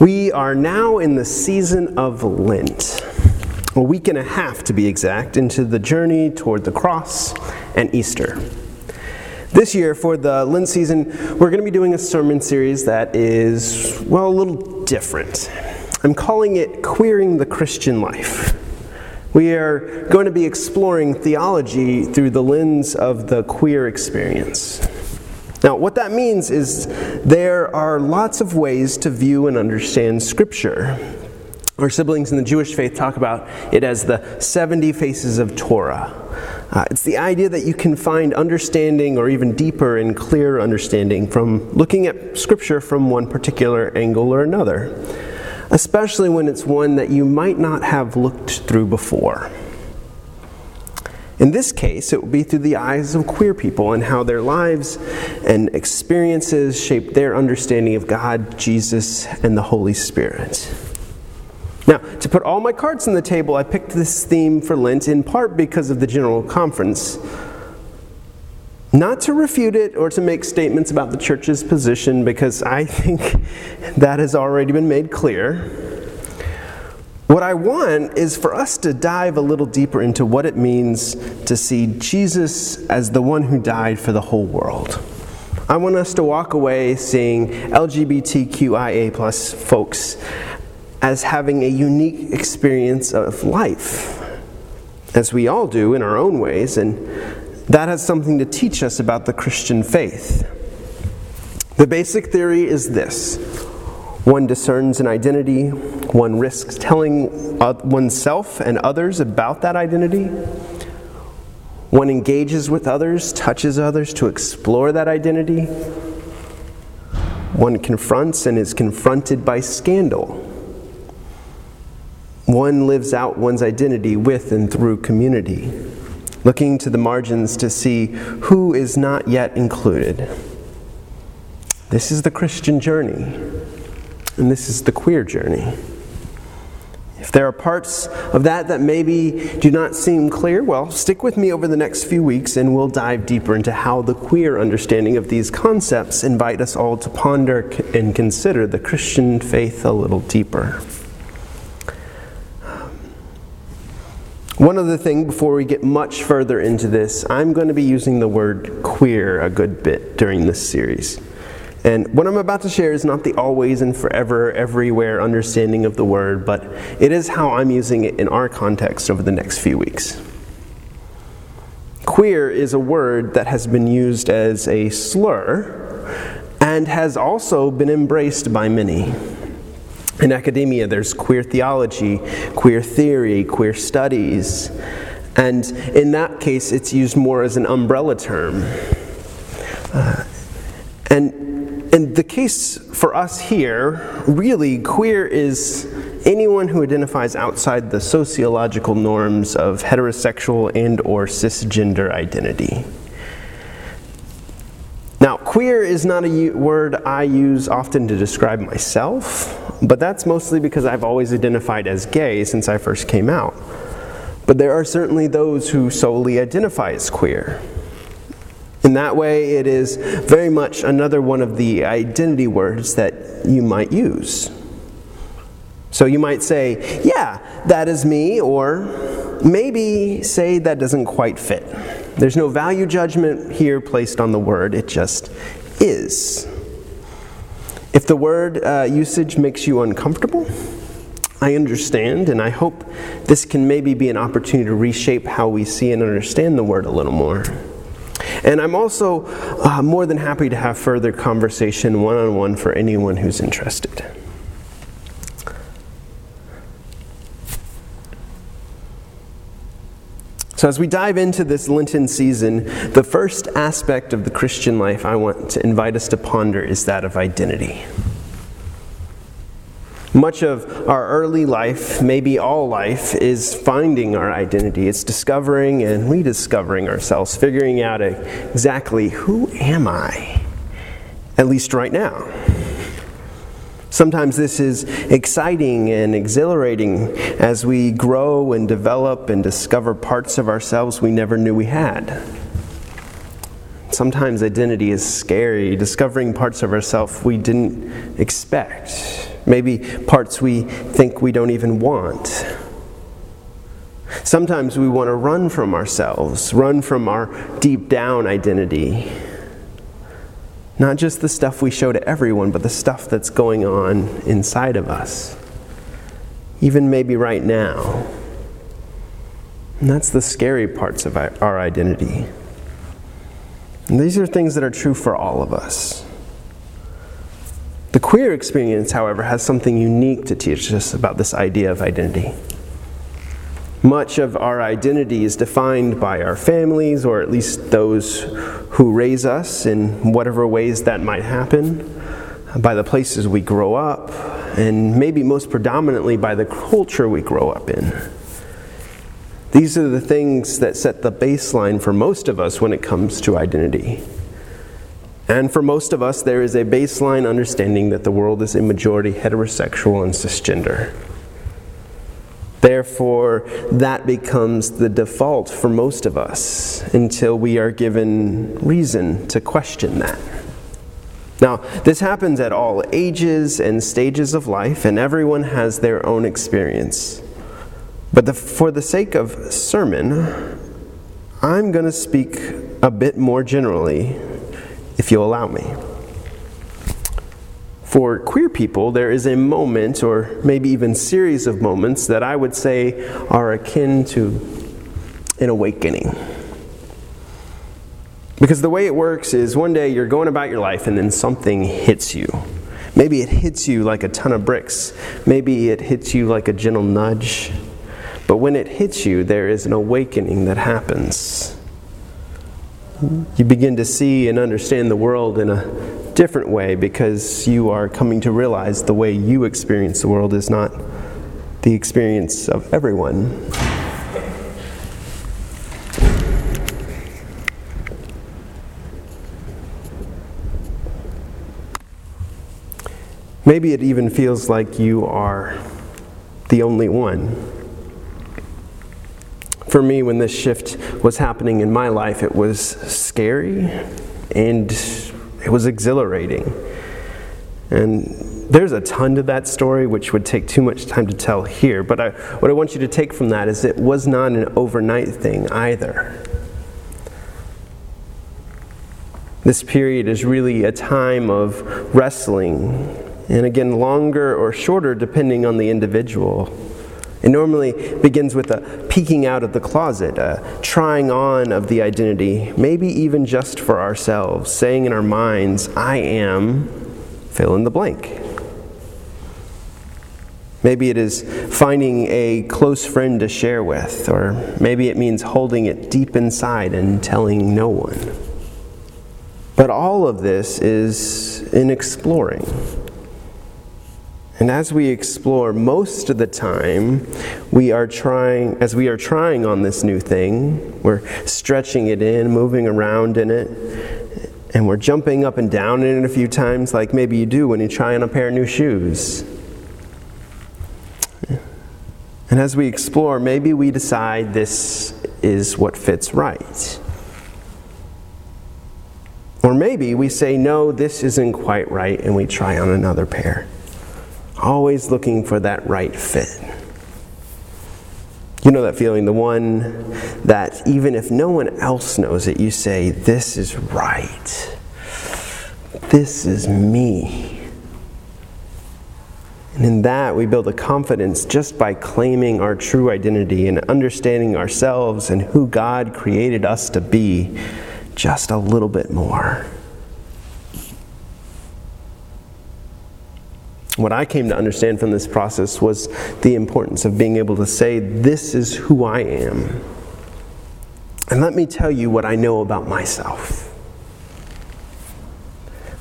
We are now in the season of Lent, a week and a half to be exact, into the journey toward the cross and Easter. This year, for the Lent season, we're going to be doing a sermon series that is, well, a little different. I'm calling it Queering the Christian Life. We are going to be exploring theology through the lens of the queer experience. Now, what that means is there are lots of ways to view and understand Scripture. Our siblings in the Jewish faith talk about it as the 70 faces of Torah. Uh, it's the idea that you can find understanding or even deeper and clearer understanding from looking at Scripture from one particular angle or another, especially when it's one that you might not have looked through before. In this case, it will be through the eyes of queer people and how their lives and experiences shape their understanding of God, Jesus, and the Holy Spirit. Now, to put all my cards on the table, I picked this theme for Lent in part because of the General Conference. Not to refute it or to make statements about the church's position, because I think that has already been made clear. What I want is for us to dive a little deeper into what it means to see Jesus as the one who died for the whole world. I want us to walk away seeing LGBTQIA plus folks as having a unique experience of life, as we all do in our own ways, and that has something to teach us about the Christian faith. The basic theory is this one discerns an identity, one risks telling oneself and others about that identity. One engages with others, touches others to explore that identity. One confronts and is confronted by scandal. One lives out one's identity with and through community, looking to the margins to see who is not yet included. This is the Christian journey and this is the queer journey. If there are parts of that that maybe do not seem clear, well, stick with me over the next few weeks and we'll dive deeper into how the queer understanding of these concepts invite us all to ponder and consider the Christian faith a little deeper. One other thing before we get much further into this, I'm going to be using the word queer a good bit during this series. And what I'm about to share is not the always and forever, everywhere understanding of the word, but it is how I'm using it in our context over the next few weeks. Queer is a word that has been used as a slur and has also been embraced by many. In academia, there's queer theology, queer theory, queer studies, and in that case, it's used more as an umbrella term. Uh, and and the case for us here, really, queer is anyone who identifies outside the sociological norms of heterosexual and or cisgender identity. Now, queer is not a word I use often to describe myself, but that's mostly because I've always identified as gay since I first came out. But there are certainly those who solely identify as queer. In that way, it is very much another one of the identity words that you might use. So you might say, Yeah, that is me, or maybe say that doesn't quite fit. There's no value judgment here placed on the word, it just is. If the word uh, usage makes you uncomfortable, I understand, and I hope this can maybe be an opportunity to reshape how we see and understand the word a little more. And I'm also uh, more than happy to have further conversation one on one for anyone who's interested. So, as we dive into this Lenten season, the first aspect of the Christian life I want to invite us to ponder is that of identity. Much of our early life, maybe all life, is finding our identity. It's discovering and rediscovering ourselves, figuring out exactly who am I, at least right now. Sometimes this is exciting and exhilarating as we grow and develop and discover parts of ourselves we never knew we had. Sometimes identity is scary, discovering parts of ourselves we didn't expect. Maybe parts we think we don't even want. Sometimes we want to run from ourselves, run from our deep down identity. Not just the stuff we show to everyone, but the stuff that's going on inside of us. Even maybe right now. And that's the scary parts of our identity. And these are things that are true for all of us. The queer experience, however, has something unique to teach us about this idea of identity. Much of our identity is defined by our families, or at least those who raise us in whatever ways that might happen, by the places we grow up, and maybe most predominantly by the culture we grow up in. These are the things that set the baseline for most of us when it comes to identity. And for most of us, there is a baseline understanding that the world is a majority heterosexual and cisgender. Therefore, that becomes the default for most of us until we are given reason to question that. Now, this happens at all ages and stages of life, and everyone has their own experience. But the, for the sake of sermon, I'm going to speak a bit more generally, if you'll allow me. For queer people, there is a moment, or maybe even series of moments, that I would say are akin to an awakening. Because the way it works is one day you're going about your life and then something hits you. Maybe it hits you like a ton of bricks. Maybe it hits you like a gentle nudge. But when it hits you, there is an awakening that happens. You begin to see and understand the world in a different way because you are coming to realize the way you experience the world is not the experience of everyone. Maybe it even feels like you are the only one. For me, when this shift was happening in my life, it was scary and it was exhilarating. And there's a ton to that story, which would take too much time to tell here. But I, what I want you to take from that is it was not an overnight thing either. This period is really a time of wrestling, and again, longer or shorter depending on the individual. It normally begins with a peeking out of the closet, a trying on of the identity, maybe even just for ourselves, saying in our minds, I am, fill in the blank. Maybe it is finding a close friend to share with, or maybe it means holding it deep inside and telling no one. But all of this is in exploring. And as we explore, most of the time, we are trying, as we are trying on this new thing, we're stretching it in, moving around in it, and we're jumping up and down in it a few times, like maybe you do when you try on a pair of new shoes. And as we explore, maybe we decide this is what fits right. Or maybe we say, no, this isn't quite right, and we try on another pair always looking for that right fit. You know that feeling, the one that even if no one else knows it, you say, This is right. This is me. And in that, we build a confidence just by claiming our true identity and understanding ourselves and who God created us to be just a little bit more. What I came to understand from this process was the importance of being able to say, This is who I am. And let me tell you what I know about myself.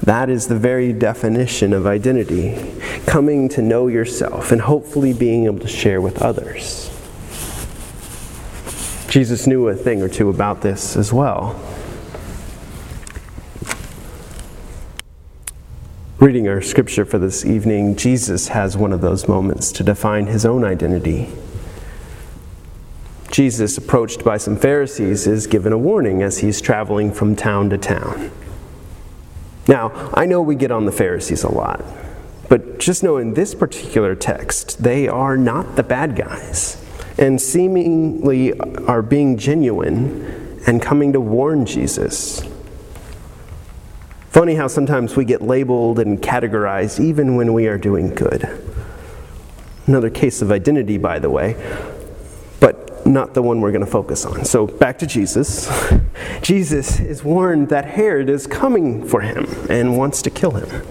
That is the very definition of identity coming to know yourself and hopefully being able to share with others. Jesus knew a thing or two about this as well. Reading our scripture for this evening, Jesus has one of those moments to define his own identity. Jesus, approached by some Pharisees, is given a warning as he's traveling from town to town. Now, I know we get on the Pharisees a lot, But just know in this particular text, they are not the bad guys and seemingly are being genuine and coming to warn Jesus. Funny how sometimes we get labeled and categorized even when we are doing good. Another case of identity, by the way, but not the one we're going to focus on. So back to Jesus. Jesus is warned that Herod is coming for him and wants to kill him.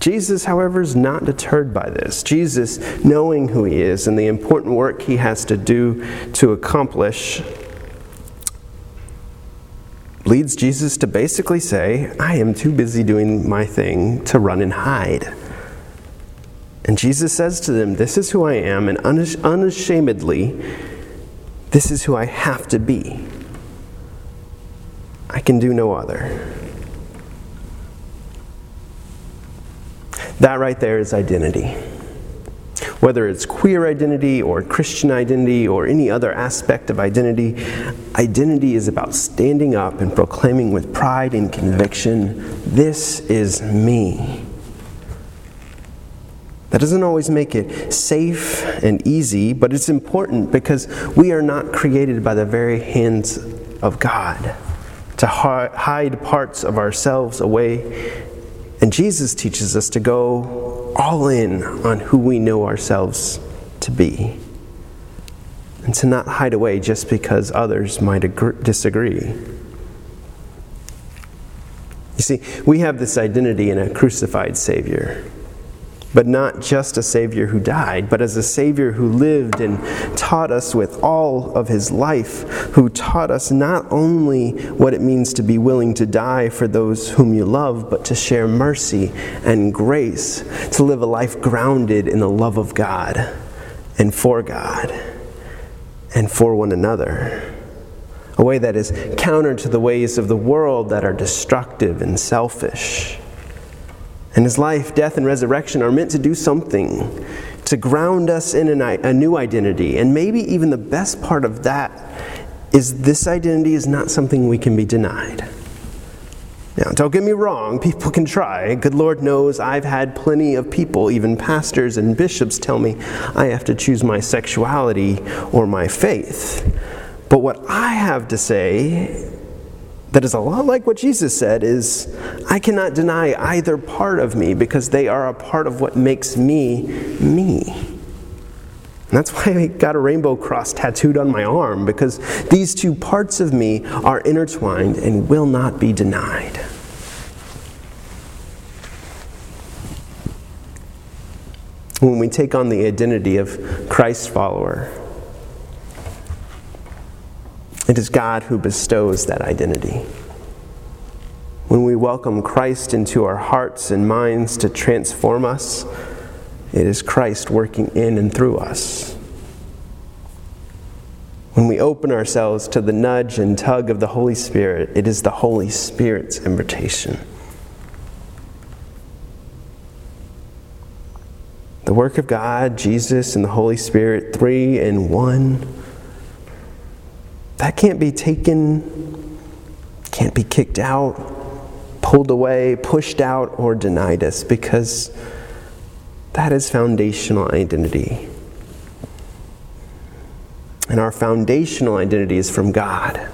Jesus, however, is not deterred by this. Jesus, knowing who he is and the important work he has to do to accomplish, leads Jesus to basically say, I am too busy doing my thing to run and hide. And Jesus says to them, This is who I am, and unashamedly, this is who I have to be. I can do no other. That right there is identity. Whether it's queer identity or Christian identity or any other aspect of identity, identity is about standing up and proclaiming with pride and conviction, This is me. That doesn't always make it safe and easy, but it's important because we are not created by the very hands of God to hide parts of ourselves away and Jesus teaches us to go all in on who we know ourselves to be and to not hide away just because others might agree, disagree. You see, we have this identity in a crucified Savior but not just a Savior who died, but as a Savior who lived and taught us with all of his life, who taught us not only what it means to be willing to die for those whom you love, but to share mercy and grace, to live a life grounded in the love of God and for God and for one another. A way that is counter to the ways of the world that are destructive and selfish and his life, death, and resurrection are meant to do something to ground us in a new identity. And maybe even the best part of that is this identity is not something we can be denied. Now, don't get me wrong, people can try. Good Lord knows I've had plenty of people, even pastors and bishops, tell me I have to choose my sexuality or my faith. But what I have to say that is a lot like what Jesus said is I cannot deny either part of me because they are a part of what makes me me. And that's why I got a rainbow cross tattooed on my arm because these two parts of me are intertwined and will not be denied. When we take on the identity of Christ follower, it is God who bestows that identity. When we welcome Christ into our hearts and minds to transform us, it is Christ working in and through us. When we open ourselves to the nudge and tug of the Holy Spirit, it is the Holy Spirit's invitation. The work of God, Jesus, and the Holy Spirit, three in one that can't be taken, can't be kicked out, pulled away, pushed out, or denied us because that is foundational identity. And our foundational identity is from God.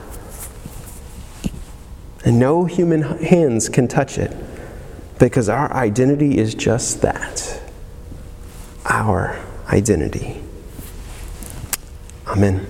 And no human hands can touch it because our identity is just that our identity. Amen.